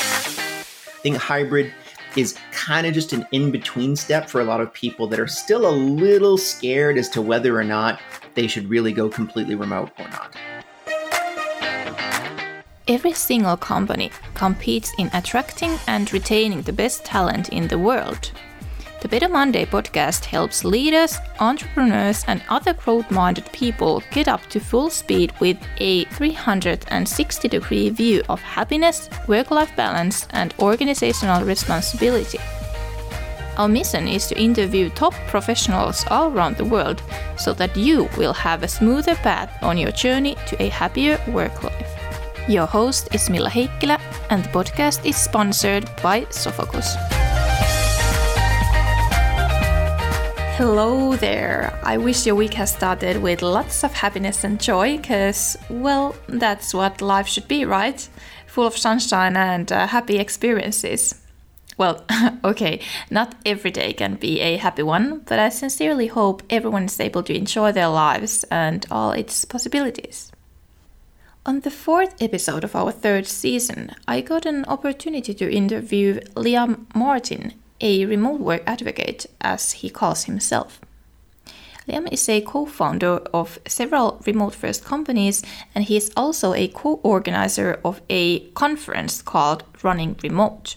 I think hybrid is kind of just an in between step for a lot of people that are still a little scared as to whether or not they should really go completely remote or not. Every single company competes in attracting and retaining the best talent in the world. The Better Monday podcast helps leaders, entrepreneurs, and other growth minded people get up to full speed with a 360 degree view of happiness, work life balance, and organizational responsibility. Our mission is to interview top professionals all around the world so that you will have a smoother path on your journey to a happier work life. Your host is Milla Heikkilä, and the podcast is sponsored by Sofokus. Hello there. I wish your week has started with lots of happiness and joy because, well, that's what life should be, right? Full of sunshine and uh, happy experiences. Well, okay, not every day can be a happy one, but I sincerely hope everyone is able to enjoy their lives and all its possibilities. On the fourth episode of our third season, I got an opportunity to interview Liam Martin, a remote work advocate, as he calls himself. Liam is a co founder of several remote first companies, and he is also a co organizer of a conference called Running Remote.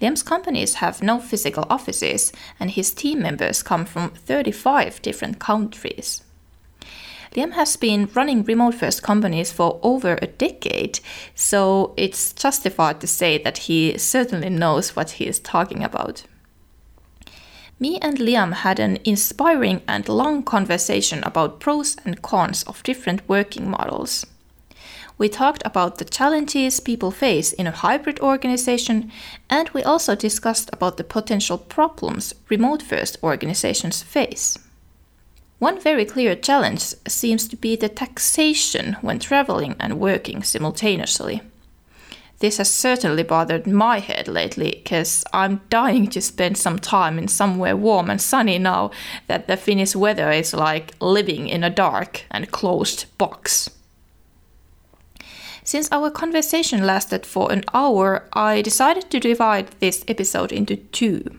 Liam's companies have no physical offices, and his team members come from 35 different countries. Liam has been running remote first companies for over a decade, so it's justified to say that he certainly knows what he is talking about. Me and Liam had an inspiring and long conversation about pros and cons of different working models. We talked about the challenges people face in a hybrid organization, and we also discussed about the potential problems remote first organizations face. One very clear challenge seems to be the taxation when traveling and working simultaneously. This has certainly bothered my head lately because I'm dying to spend some time in somewhere warm and sunny now that the Finnish weather is like living in a dark and closed box. Since our conversation lasted for an hour, I decided to divide this episode into two.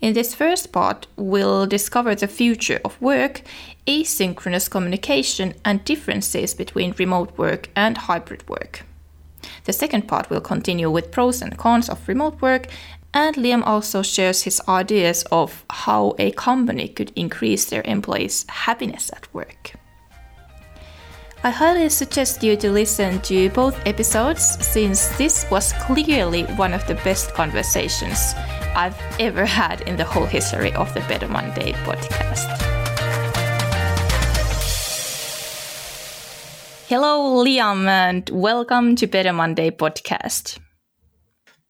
In this first part, we'll discover the future of work, asynchronous communication, and differences between remote work and hybrid work. The second part will continue with pros and cons of remote work, and Liam also shares his ideas of how a company could increase their employees' happiness at work. I highly suggest you to listen to both episodes since this was clearly one of the best conversations I've ever had in the whole history of the Better Monday podcast. Hello, Liam, and welcome to Better Monday podcast.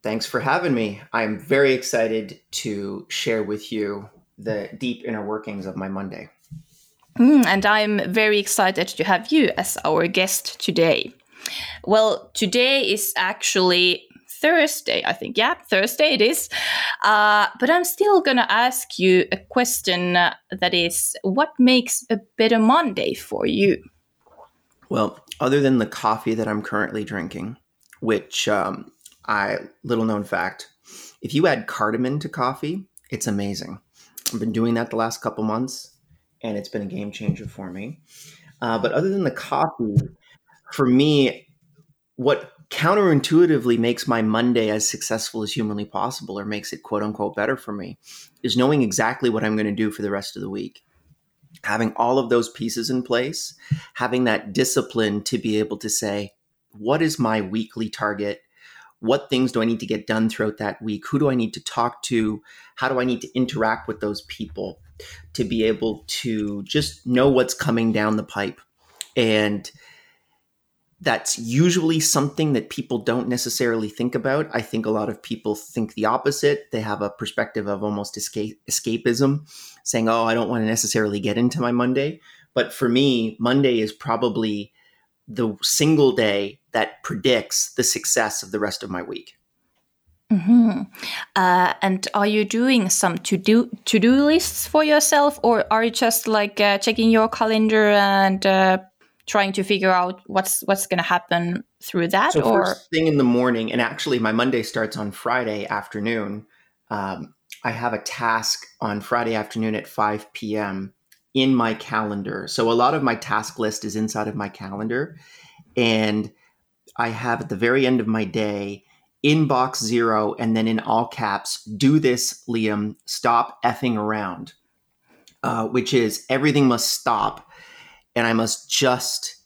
Thanks for having me. I'm very excited to share with you the deep inner workings of my Monday. Mm, and I'm very excited to have you as our guest today. Well, today is actually Thursday, I think. Yeah, Thursday it is. Uh, but I'm still going to ask you a question uh, that is what makes a better Monday for you? Well, other than the coffee that I'm currently drinking, which um, I, little known fact, if you add cardamom to coffee, it's amazing. I've been doing that the last couple months and it's been a game changer for me. Uh, but other than the coffee, for me, what counterintuitively makes my Monday as successful as humanly possible or makes it quote unquote better for me is knowing exactly what I'm going to do for the rest of the week. Having all of those pieces in place, having that discipline to be able to say, what is my weekly target? What things do I need to get done throughout that week? Who do I need to talk to? How do I need to interact with those people to be able to just know what's coming down the pipe? And that's usually something that people don't necessarily think about. I think a lot of people think the opposite. They have a perspective of almost escape, escapism, saying, "Oh, I don't want to necessarily get into my Monday." But for me, Monday is probably the single day that predicts the success of the rest of my week. Mm-hmm. Uh, and are you doing some to do to do lists for yourself, or are you just like uh, checking your calendar and uh, trying to figure out what's what's going to happen through that so or first thing in the morning and actually my monday starts on friday afternoon um, i have a task on friday afternoon at 5 p.m in my calendar so a lot of my task list is inside of my calendar and i have at the very end of my day inbox zero and then in all caps do this liam stop effing around uh, which is everything must stop and I must just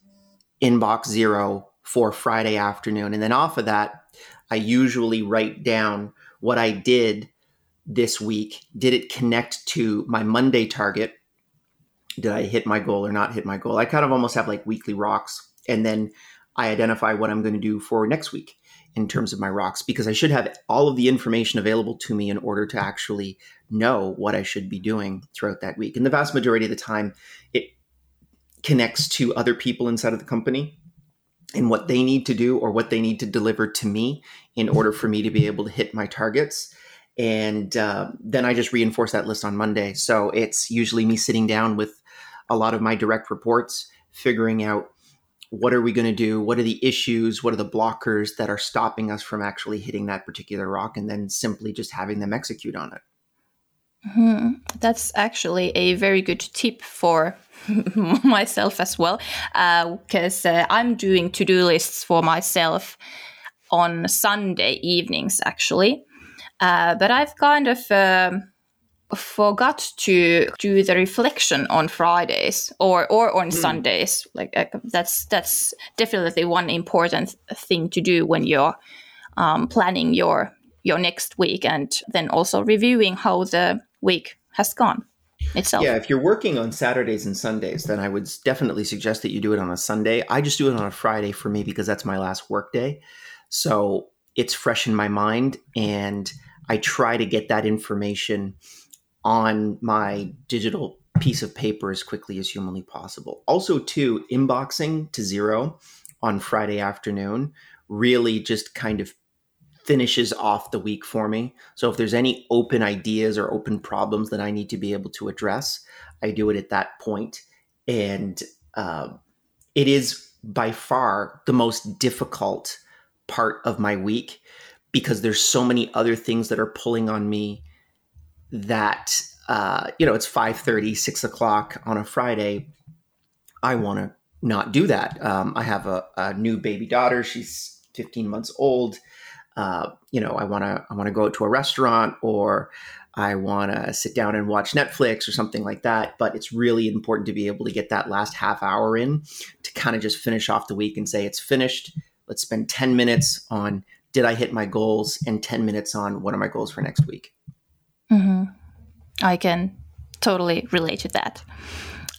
inbox zero for Friday afternoon. And then off of that, I usually write down what I did this week. Did it connect to my Monday target? Did I hit my goal or not hit my goal? I kind of almost have like weekly rocks. And then I identify what I'm going to do for next week in terms of my rocks because I should have all of the information available to me in order to actually know what I should be doing throughout that week. And the vast majority of the time, it connects to other people inside of the company and what they need to do or what they need to deliver to me in order for me to be able to hit my targets. And uh, then I just reinforce that list on Monday. So it's usually me sitting down with a lot of my direct reports, figuring out what are we going to do? What are the issues? What are the blockers that are stopping us from actually hitting that particular rock? And then simply just having them execute on it. Mm-hmm. That's actually a very good tip for myself as well, because uh, uh, I'm doing to do lists for myself on Sunday evenings, actually. Uh, but I've kind of um, forgot to do the reflection on Fridays or or on mm. Sundays. Like uh, that's that's definitely one important thing to do when you're um, planning your your next week and then also reviewing how the week has gone itself. Yeah, if you're working on Saturdays and Sundays, then I would definitely suggest that you do it on a Sunday. I just do it on a Friday for me because that's my last work day. So it's fresh in my mind and I try to get that information on my digital piece of paper as quickly as humanly possible. Also, too, inboxing to zero on Friday afternoon really just kind of finishes off the week for me. So if there's any open ideas or open problems that I need to be able to address, I do it at that point. And uh, it is by far the most difficult part of my week because there's so many other things that are pulling on me that uh, you know it's 5 30 6 o'clock on a friday i want to not do that um, i have a, a, new baby daughter she's 15 months old uh, you know, I want to I want to go out to a restaurant or I want to sit down and watch Netflix or something like that. But it's really important to be able to get that last half hour in to kind of just finish off the week and say it's finished. Let's spend 10 minutes on did I hit my goals and 10 minutes on what are my goals for next week. Mm-hmm. I can totally relate to that.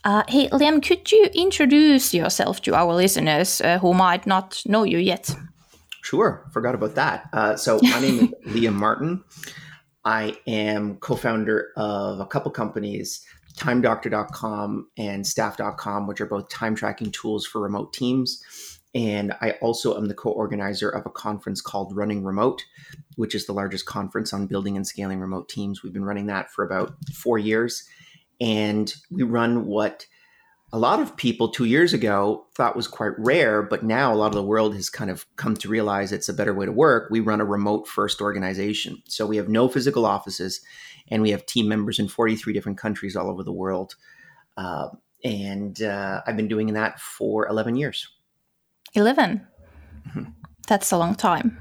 Uh, hey, Liam, could you introduce yourself to our listeners uh, who might not know you yet? Sure, forgot about that. Uh, so my name is Liam Martin. I am co-founder of a couple companies, TimeDoctor.com and Staff.com, which are both time tracking tools for remote teams. And I also am the co-organizer of a conference called Running Remote, which is the largest conference on building and scaling remote teams. We've been running that for about four years, and we run what a lot of people two years ago thought was quite rare, but now a lot of the world has kind of come to realize it's a better way to work. We run a remote first organization. So we have no physical offices and we have team members in 43 different countries all over the world. Uh, and uh, I've been doing that for 11 years. 11? Mm-hmm. That's a long time.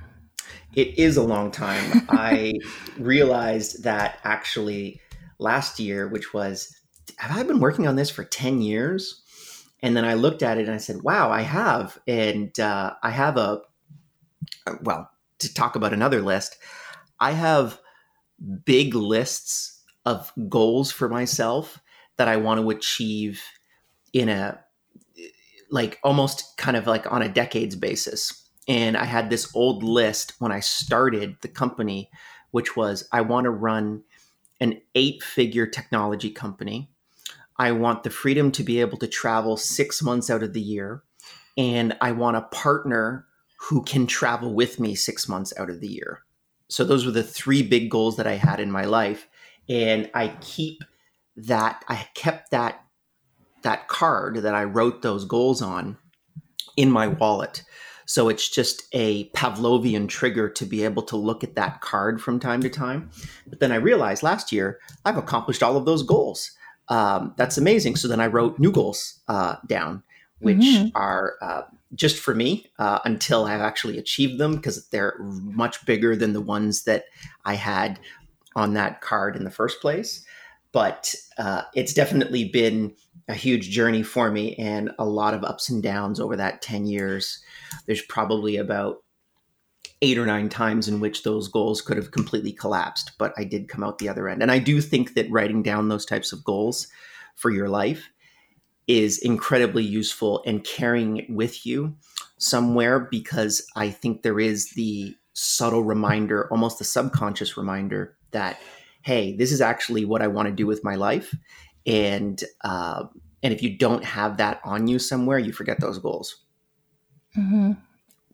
It is a long time. I realized that actually last year, which was have I been working on this for 10 years? And then I looked at it and I said, wow, I have. And uh, I have a, well, to talk about another list, I have big lists of goals for myself that I want to achieve in a, like almost kind of like on a decades basis. And I had this old list when I started the company, which was I want to run an eight figure technology company I want the freedom to be able to travel six months out of the year. And I want a partner who can travel with me six months out of the year. So those were the three big goals that I had in my life. And I keep that, I kept that that card that I wrote those goals on in my wallet. So it's just a Pavlovian trigger to be able to look at that card from time to time. But then I realized last year I've accomplished all of those goals. Um, that's amazing. So then I wrote new goals uh, down, which mm-hmm. are uh, just for me uh, until I've actually achieved them because they're much bigger than the ones that I had on that card in the first place. But uh, it's definitely been a huge journey for me and a lot of ups and downs over that 10 years. There's probably about eight or nine times in which those goals could have completely collapsed, but I did come out the other end. And I do think that writing down those types of goals for your life is incredibly useful and carrying it with you somewhere because I think there is the subtle reminder, almost the subconscious reminder that, hey, this is actually what I want to do with my life. And, uh, and if you don't have that on you somewhere, you forget those goals. Mm-hmm.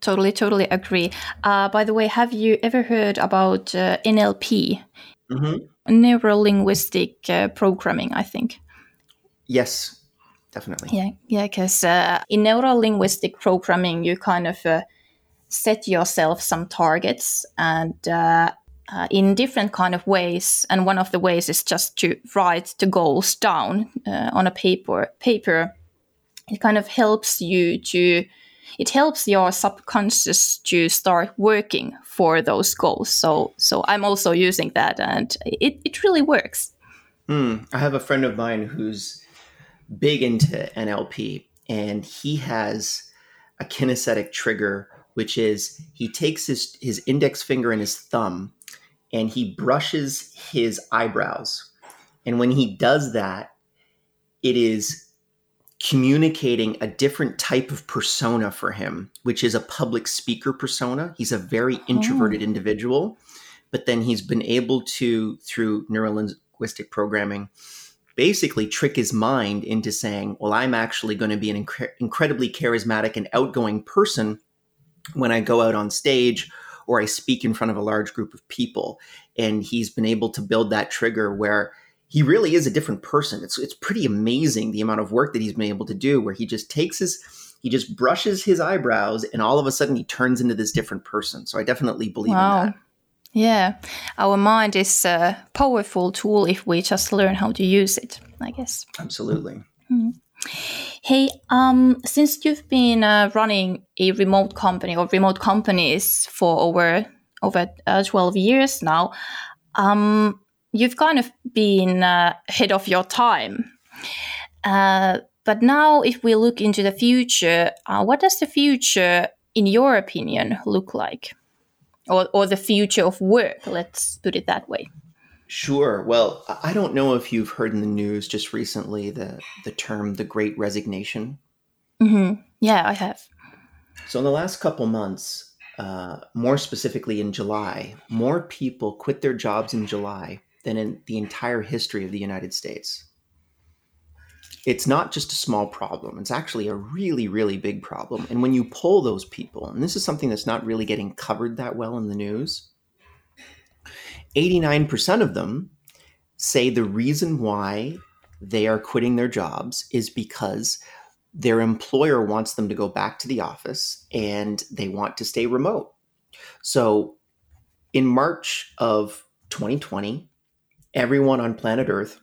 Totally, totally agree. Uh, by the way, have you ever heard about uh, NLP? Mm-hmm. Neuro linguistic uh, programming, I think. Yes, definitely. Yeah, yeah, because uh, in neuro linguistic programming, you kind of uh, set yourself some targets and uh, in different kind of ways. And one of the ways is just to write the goals down uh, on a paper. Paper. It kind of helps you to. It helps your subconscious to start working for those goals. So, so I'm also using that, and it, it really works. Mm, I have a friend of mine who's big into NLP, and he has a kinesthetic trigger, which is he takes his his index finger and his thumb and he brushes his eyebrows. And when he does that, it is communicating a different type of persona for him, which is a public speaker persona. He's a very oh. introverted oh. individual, but then he's been able to, through neurolinguistic programming, basically trick his mind into saying, Well, I'm actually going to be an inc- incredibly charismatic and outgoing person when I go out on stage or I speak in front of a large group of people. And he's been able to build that trigger where he really is a different person. It's it's pretty amazing the amount of work that he's been able to do where he just takes his he just brushes his eyebrows and all of a sudden he turns into this different person. So I definitely believe wow. in that. Yeah, our mind is a powerful tool if we just learn how to use it, I guess. Absolutely. Mm. Hey, um, since you've been uh, running a remote company or remote companies for over over uh, twelve years now, um, you've kind of been uh, ahead of your time. Uh, but now, if we look into the future, uh, what does the future, in your opinion, look like, or or the future of work? Let's put it that way. Sure. Well, I don't know if you've heard in the news just recently the the term the Great Resignation. Mm-hmm. Yeah, I have. So in the last couple months, uh, more specifically in July, more people quit their jobs in July than in the entire history of the United States. It's not just a small problem. It's actually a really, really big problem. And when you poll those people, and this is something that's not really getting covered that well in the news, 89% of them say the reason why they are quitting their jobs is because their employer wants them to go back to the office and they want to stay remote. So in March of 2020, everyone on planet Earth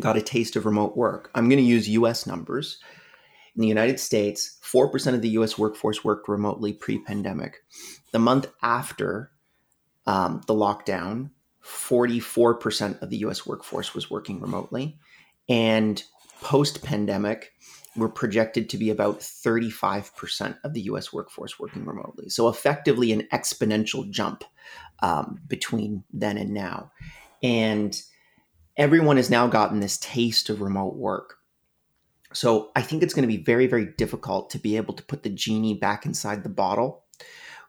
got a taste of remote work. I'm going to use US numbers. In the United States, 4% of the US workforce worked remotely pre pandemic. The month after um, the lockdown, 44% of the US workforce was working remotely. And post pandemic, we're projected to be about 35% of the US workforce working remotely. So, effectively, an exponential jump um, between then and now. And everyone has now gotten this taste of remote work. So, I think it's going to be very, very difficult to be able to put the genie back inside the bottle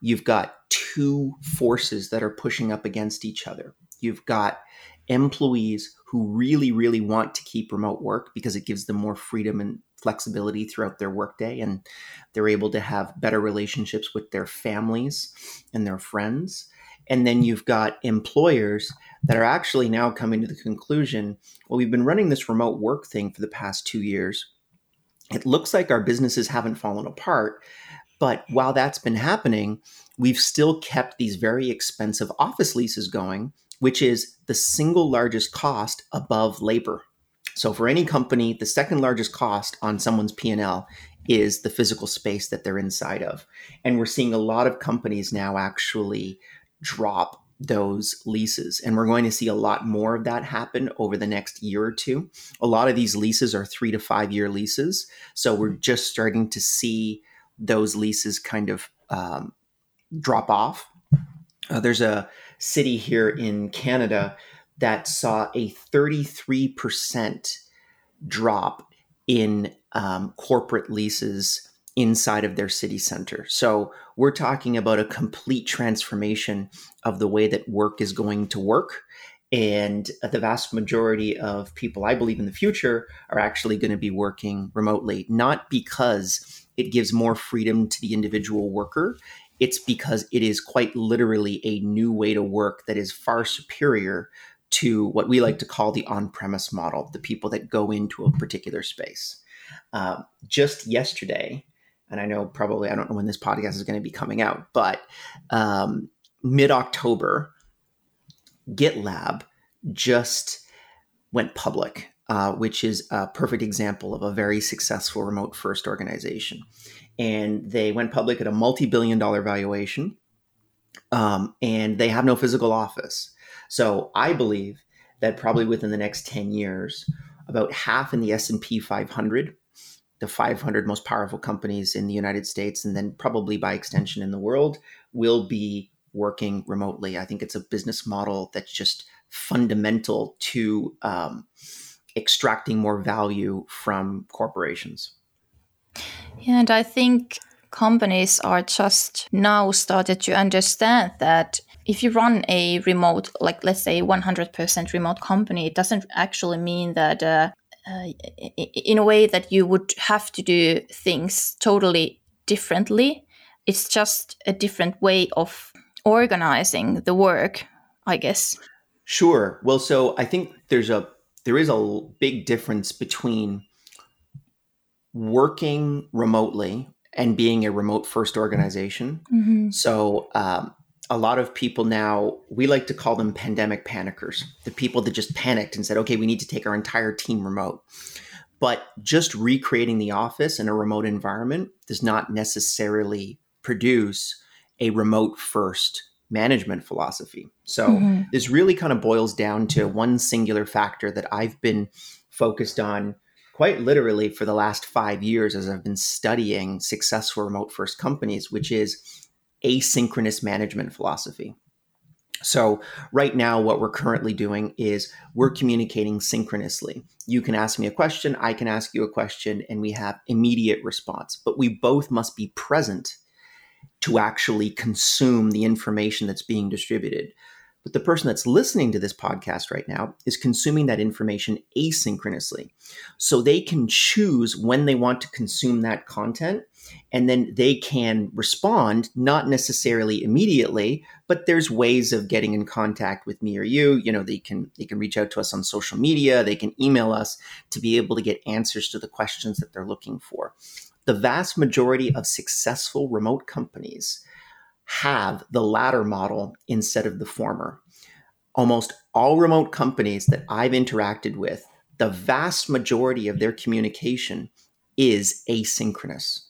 you've got two forces that are pushing up against each other. You've got employees who really, really want to keep remote work because it gives them more freedom and flexibility throughout their workday, and they're able to have better relationships with their families and their friends. And then you've got employers that are actually now coming to the conclusion well, we've been running this remote work thing for the past two years. It looks like our businesses haven't fallen apart. But while that's been happening, we've still kept these very expensive office leases going, which is the single largest cost above labor. So for any company, the second largest cost on someone's P&L is the physical space that they're inside of. And we're seeing a lot of companies now actually drop those leases. And we're going to see a lot more of that happen over the next year or two. A lot of these leases are three to five year leases. So we're mm-hmm. just starting to see those leases kind of um, drop off. Uh, there's a city here in Canada that saw a 33% drop in um, corporate leases inside of their city center. So we're talking about a complete transformation of the way that work is going to work. And the vast majority of people, I believe, in the future are actually going to be working remotely, not because it gives more freedom to the individual worker. It's because it is quite literally a new way to work that is far superior to what we like to call the on premise model, the people that go into a particular space. Uh, just yesterday, and I know probably I don't know when this podcast is going to be coming out, but um, mid October, GitLab just went public, uh, which is a perfect example of a very successful remote first organization. And they went public at a multi billion dollar valuation, um, and they have no physical office. So I believe that probably within the next 10 years, about half in the S&P 500 the 500 most powerful companies in the United States, and then probably by extension in the world, will be working remotely. I think it's a business model that's just fundamental to um, extracting more value from corporations. Yeah, and I think companies are just now started to understand that if you run a remote, like let's say 100% remote company, it doesn't actually mean that uh, uh, in a way that you would have to do things totally differently. It's just a different way of organizing the work, I guess. Sure. Well, so I think there's a there is a big difference between working remotely and being a remote first organization. Mm-hmm. So um, a lot of people now, we like to call them pandemic panickers, the people that just panicked and said, okay, we need to take our entire team remote. But just recreating the office in a remote environment does not necessarily produce a remote first management philosophy. So mm-hmm. this really kind of boils down to one singular factor that I've been focused on quite literally for the last five years as I've been studying successful remote first companies, which is asynchronous management philosophy. So, right now, what we're currently doing is we're communicating synchronously. You can ask me a question, I can ask you a question, and we have immediate response. But we both must be present to actually consume the information that's being distributed. But the person that's listening to this podcast right now is consuming that information asynchronously. So they can choose when they want to consume that content and then they can respond not necessarily immediately but there's ways of getting in contact with me or you you know they can they can reach out to us on social media they can email us to be able to get answers to the questions that they're looking for the vast majority of successful remote companies have the latter model instead of the former almost all remote companies that i've interacted with the vast majority of their communication is asynchronous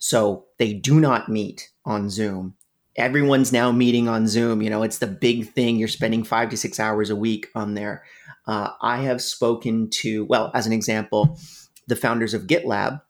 so they do not meet on Zoom. Everyone's now meeting on Zoom. You know, it's the big thing. You're spending five to six hours a week on there. Uh, I have spoken to, well, as an example, the founders of GitLab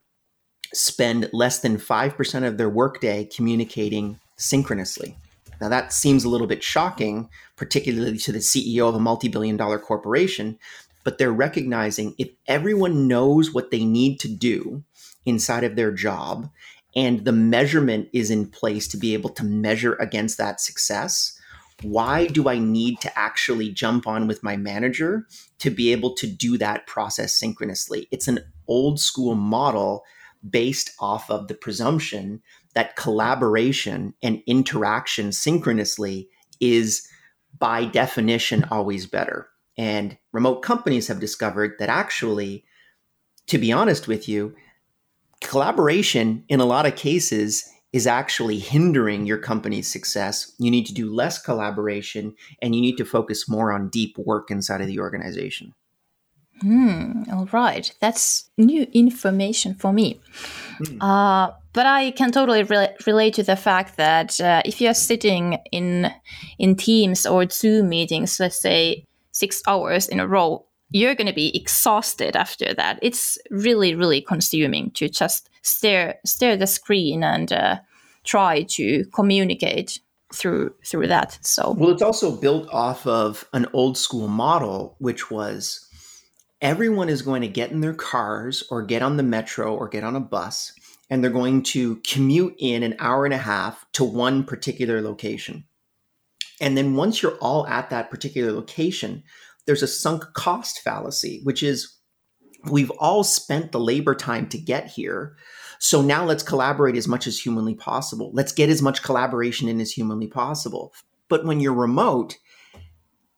spend less than 5% of their workday communicating synchronously. Now, that seems a little bit shocking, particularly to the CEO of a multi billion dollar corporation, but they're recognizing if everyone knows what they need to do inside of their job and the measurement is in place to be able to measure against that success why do I need to actually jump on with my manager to be able to do that process synchronously? It's an old school model based off of the presumption that collaboration and interaction synchronously is by definition always better. And remote companies have discovered that actually, to be honest with you, collaboration in a lot of cases is actually hindering your company's success. You need to do less collaboration and you need to focus more on deep work inside of the organization. Hmm, all right. That's new information for me. Mm. Uh, but I can totally re- relate to the fact that uh, if you're sitting in in Teams or Zoom meetings, let's say six hours in a row, you're going to be exhausted after that. It's really, really consuming to just stare stare at the screen and uh, try to communicate through through that. So well, it's also built off of an old school model, which was everyone is going to get in their cars or get on the metro or get on a bus, and they're going to commute in an hour and a half to one particular location. And then once you're all at that particular location, there's a sunk cost fallacy, which is we've all spent the labor time to get here. So now let's collaborate as much as humanly possible. Let's get as much collaboration in as humanly possible. But when you're remote,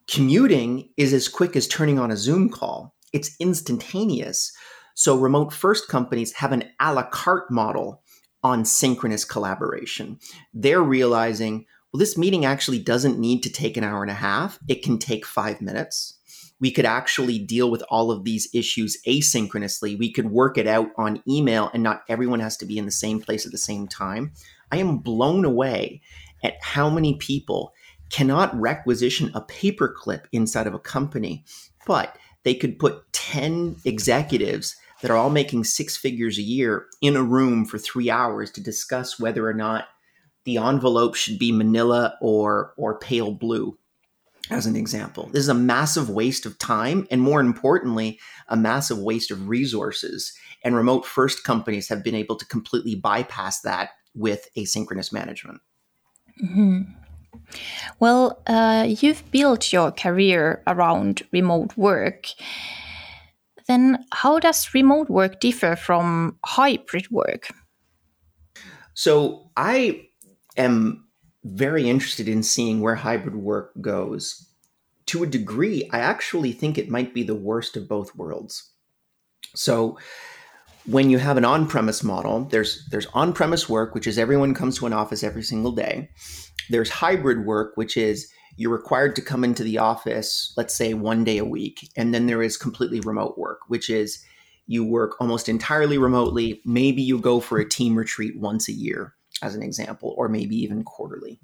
commuting is as quick as turning on a Zoom call, it's instantaneous. So remote first companies have an a la carte model on synchronous collaboration. They're realizing, well, this meeting actually doesn't need to take an hour and a half. It can take five minutes. We could actually deal with all of these issues asynchronously. We could work it out on email, and not everyone has to be in the same place at the same time. I am blown away at how many people cannot requisition a paperclip inside of a company, but they could put 10 executives that are all making six figures a year in a room for three hours to discuss whether or not the envelope should be manila or or pale blue as an example. This is a massive waste of time and more importantly a massive waste of resources. And remote first companies have been able to completely bypass that with asynchronous management. Mm-hmm. Well uh, you've built your career around remote work then how does remote work differ from hybrid work so i am very interested in seeing where hybrid work goes. To a degree, I actually think it might be the worst of both worlds. So, when you have an on-premise model, there's there's on-premise work, which is everyone comes to an office every single day. There's hybrid work, which is you're required to come into the office, let's say one day a week, and then there is completely remote work, which is you work almost entirely remotely. Maybe you go for a team retreat once a year as an example, or maybe even quarterly.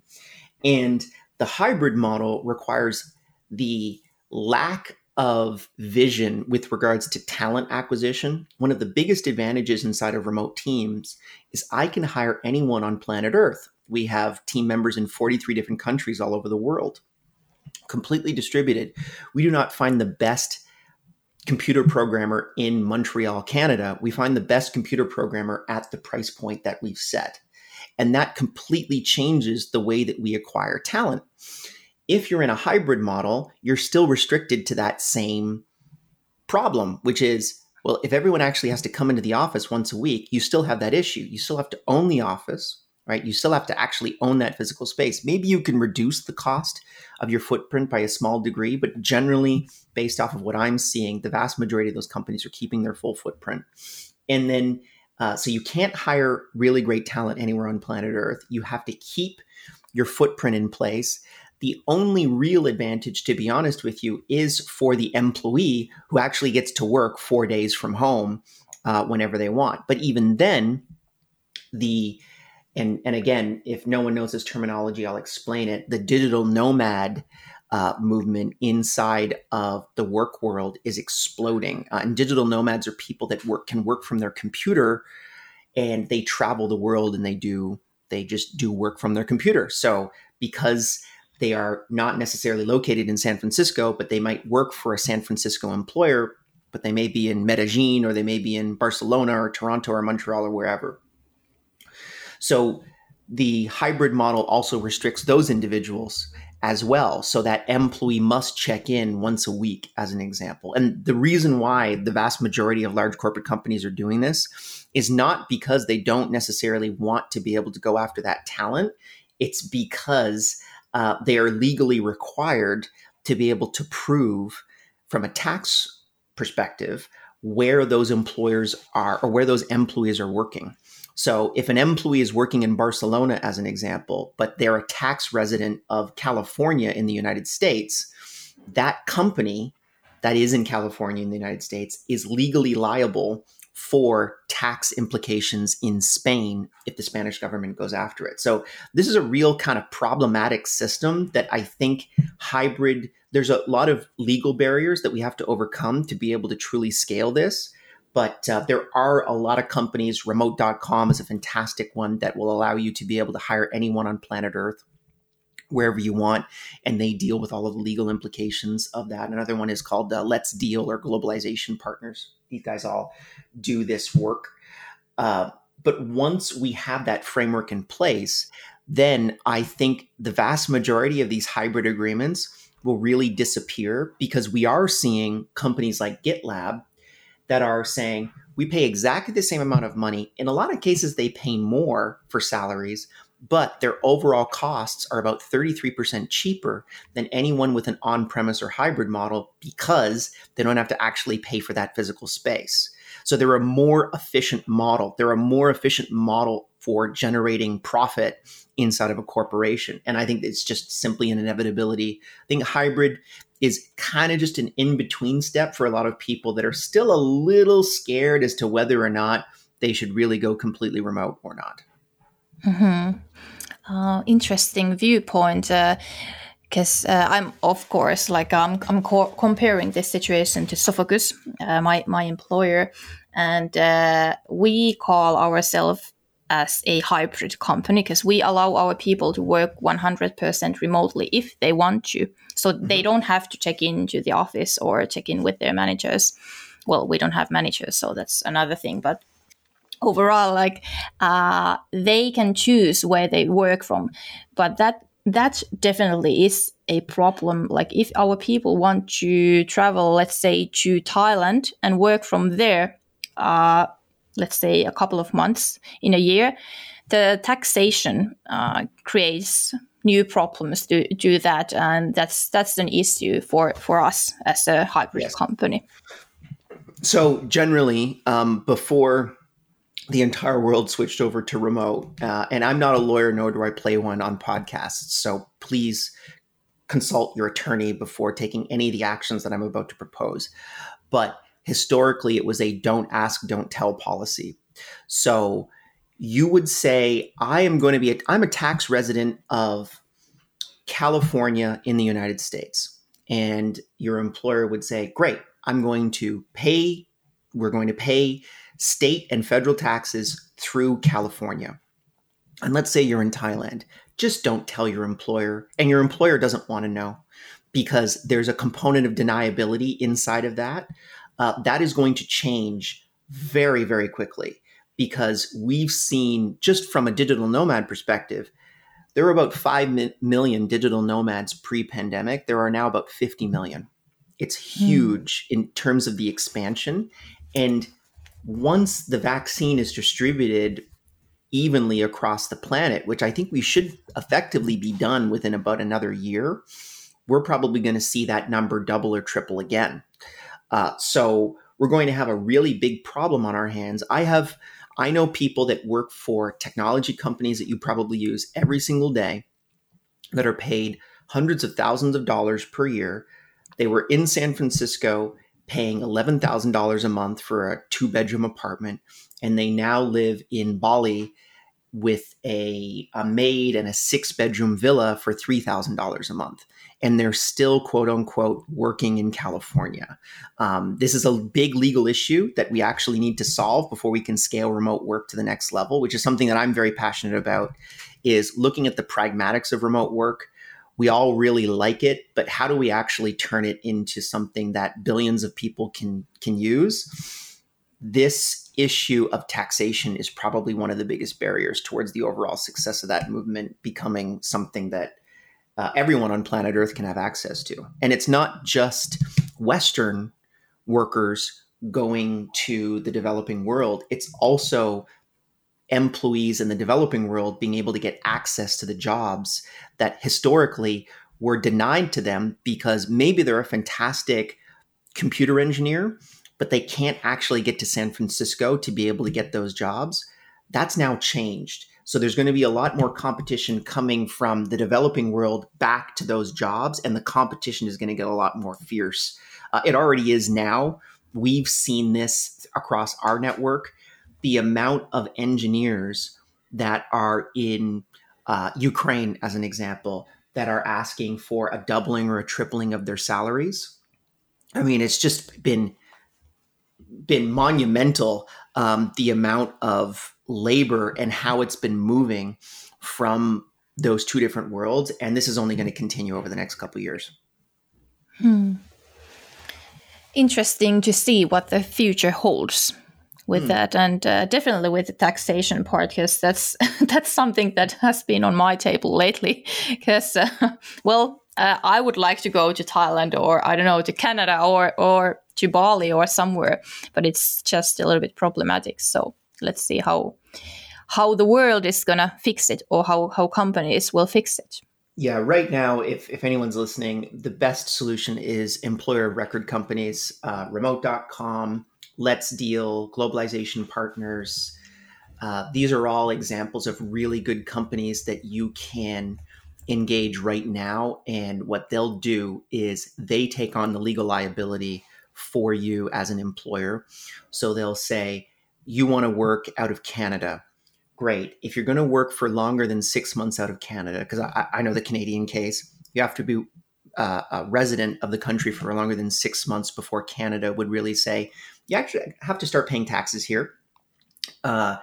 And the hybrid model requires the lack of vision with regards to talent acquisition. One of the biggest advantages inside of remote teams is I can hire anyone on planet Earth. We have team members in 43 different countries all over the world, completely distributed. We do not find the best computer programmer in Montreal, Canada. We find the best computer programmer at the price point that we've set. And that completely changes the way that we acquire talent. If you're in a hybrid model, you're still restricted to that same problem, which is well, if everyone actually has to come into the office once a week, you still have that issue. You still have to own the office, right? You still have to actually own that physical space. Maybe you can reduce the cost of your footprint by a small degree, but generally, based off of what I'm seeing, the vast majority of those companies are keeping their full footprint. And then uh, so you can't hire really great talent anywhere on planet Earth. You have to keep your footprint in place. The only real advantage, to be honest with you, is for the employee who actually gets to work four days from home uh, whenever they want. But even then, the and and again, if no one knows this terminology, I'll explain it. The digital nomad uh, movement inside of the work world is exploding. Uh, and digital nomads are people that work can work from their computer, and they travel the world and they do they just do work from their computer. So because they are not necessarily located in San Francisco, but they might work for a San Francisco employer, but they may be in Medellin or they may be in Barcelona or Toronto or Montreal or wherever. So the hybrid model also restricts those individuals as well. So that employee must check in once a week, as an example. And the reason why the vast majority of large corporate companies are doing this is not because they don't necessarily want to be able to go after that talent. It's because uh, they are legally required to be able to prove from a tax perspective where those employers are or where those employees are working. So if an employee is working in Barcelona, as an example, but they're a tax resident of California in the United States, that company that is in California in the United States is legally liable for tax implications in Spain if the Spanish government goes after it. So this is a real kind of problematic system that I think hybrid there's a lot of legal barriers that we have to overcome to be able to truly scale this. But uh, there are a lot of companies. Remote.com is a fantastic one that will allow you to be able to hire anyone on planet Earth wherever you want, and they deal with all of the legal implications of that. Another one is called uh, Let's Deel or Globalization Partners. These guys all do this work. Uh, but once we have that framework in place, then I think the vast majority of these hybrid agreements will really disappear because we are seeing companies like GitLab that are saying we pay exactly the same amount of money. In a lot of cases, they pay more for salaries, but their overall costs are about 33% cheaper than anyone with an on premise or hybrid model because they don't have to actually pay for that physical space. So they're a more efficient model. They're a more efficient model for generating profit inside of a corporation. And I think it's just simply an inevitability. I think hybrid is kind of just an in between step for a lot of people that are still a little scared as to whether or not they should really go completely remote or not. Mm-hmm. Uh, interesting viewpoint. because uh, uh, I'm of course like I'm, I'm co- comparing this situation to Sofokus, uh, my my employer, and uh, we call ourselves as a hybrid company because we allow our people to work 100% remotely if they want to. So mm-hmm. they don't have to check into the office or check in with their managers. Well, we don't have managers, so that's another thing. But overall, like uh, they can choose where they work from. But that that definitely is a problem. Like if our people want to travel, let's say to Thailand and work from there, uh, let's say a couple of months in a year, the taxation uh, creates new problems to do that, and that's that's an issue for for us as a hybrid yes. company. So generally, um, before the entire world switched over to remote, uh, and I'm not a lawyer, nor do I play one on podcasts. So please consult your attorney before taking any of the actions that I'm about to propose. But historically it was a don't ask, don't tell policy. So you would say, I am going to be, I'm a tax resident of California in the United States. And your employer would say, great, I'm going to pay, we're going to pay state and federal taxes through California. And let's say you're in Thailand. Just don't tell your employer, and your employer doesn't want to know because there's a component of deniability inside of that uh, that is going to change very, very quickly because we've seen just from a digital nomad perspective, there were about 5 million digital nomads pre pandemic. There are now about 50 million. It's hmm. huge mm. in terms of the expansion. And once the vaccine is distributed evenly across the planet, which I think we should effectively be done within about another year, we're probably going to see that number double or triple again. Uh, so we're going to have a really big problem on our hands. I have, I know people that work for technology companies that you probably use every single day that are paid hundreds of thousands of dollars per year. They were in San Francisco paying $11,000 a month for a two bedroom apartment, and they now live in Bali with a, a maid and a six bedroom villa for $3,000 a month. And they're still, quote unquote, working in California. Um, this is a big legal issue that we actually need to solve before we can scale remote work to the next level, which is something that I'm very passionate about, is looking at the pragmatics of remote work. We all really like it, but how do we actually turn it into something that billions of people can can use? This issue of taxation is probably one of the biggest barriers towards the overall success of that movement becoming something that uh, everyone on planet Earth can have access to. And it's not just Western workers going to the developing world, it's also employees in the developing world being able to get access to the jobs that historically were denied to them because maybe they're a fantastic computer engineer, but they can't actually get to San Francisco to be able to get those jobs. That's now changed. So there's going to be a lot more competition coming from the developing world back to those jobs, and the competition is going to get a lot more fierce. Uh, it already is now. We've seen this across our network. The amount of engineers that are in uh, Ukraine, as an example, that are asking for a doubling or a tripling of their salaries. I mean, it's just been been monumental um, the amount of labor and how it's been moving from those two different worlds, and this is only going to continue over the next couple years. Hmm. Interesting to see what the future holds with mm. that and uh, definitely with the taxation part because that's that's something that has been on my table lately because uh, well uh, I would like to go to Thailand or I don't know to Canada or or to Bali or somewhere but it's just a little bit problematic so let's see how how the world is gonna fix it or how how companies will fix it yeah, right now, if, if anyone's listening, the best solution is employer record companies, uh, remote.com, Let's Deel, Globalization Partners. Uh, these are all examples of really good companies that you can engage right now. And what they'll do is they take on the legal liability for you as an employer. So they'll say, you want to work out of Canada. Great. If you're going to work for longer than six months out of Canada, because I, I, know the Canadian case, you have to be uh, a resident of the country for longer than six months before Canada would really say, you actually have to start paying taxes here. Uh,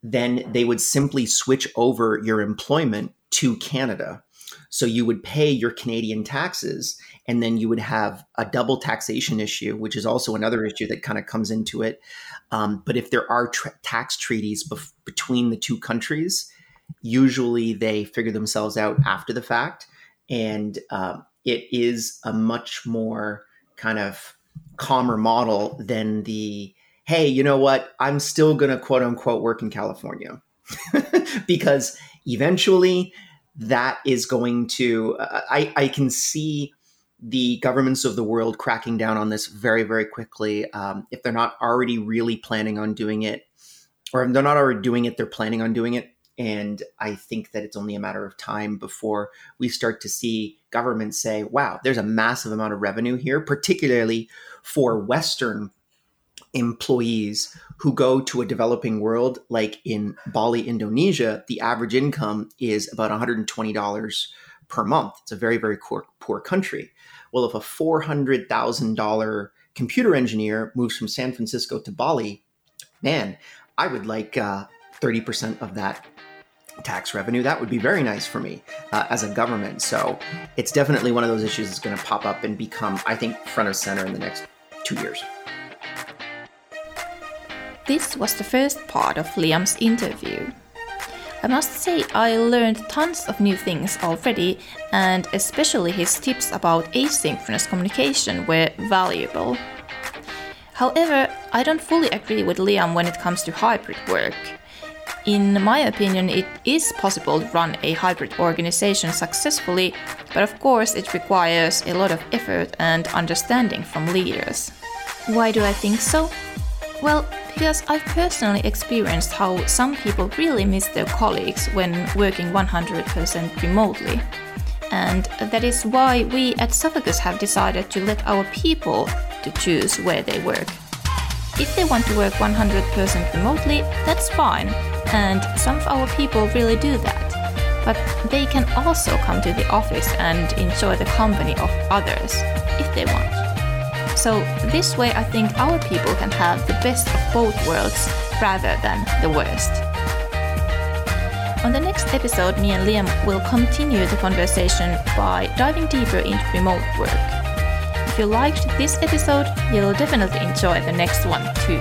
then they would simply switch over your employment to Canada. So you would pay your Canadian taxes, and then you would have a double taxation issue, which is also another issue that kind of comes into it. Um, but if there are tra- tax treaties bef- between the two countries, usually they figure themselves out after the fact, and uh, it is a much more kind of calmer model than the hey, you know what? I'm still going to quote unquote work in California because eventually that is going to, uh, I, I can see the governments of the world cracking down on this very, very quickly. Um, if they're not already really planning on doing it, or if they're not already doing it, they're planning on doing it. And I think that it's only a matter of time before we start to see governments say, wow, there's a massive amount of revenue here, particularly for Western employees who go to a developing world like in Bali, Indonesia, the average income is about $120 per month. It's a very, very poor, poor country. Well, if a $400,000 computer engineer moves from San Francisco to Bali, man, I would like uh, 30% of that tax revenue. That would be very nice for me uh, as a government. So it's definitely one of those issues that's going to pop up and become, I think, front of center in the next two years. This was the first part of Liam's interview. I must say, I learned tons of new things already, and especially his tips about asynchronous communication were valuable. However, I don't fully agree with Liam when it comes to hybrid work. In my opinion, it is possible to run a hybrid organization successfully, but of course, it requires a lot of effort and understanding from leaders. Why do I think so? Well, because I've personally experienced how some people really miss their colleagues when working 100% remotely. And that is why we at Sofokus have decided to let our people to choose where they work. If they want to work 100% remotely, that's fine, and some of our people really do that. But they can also come to the office and enjoy the company of others if they want. So, this way, I think our people can have the best of both worlds rather than the worst. On the next episode, me and Liam will continue the conversation by diving deeper into remote work. If you liked this episode, you'll definitely enjoy the next one too.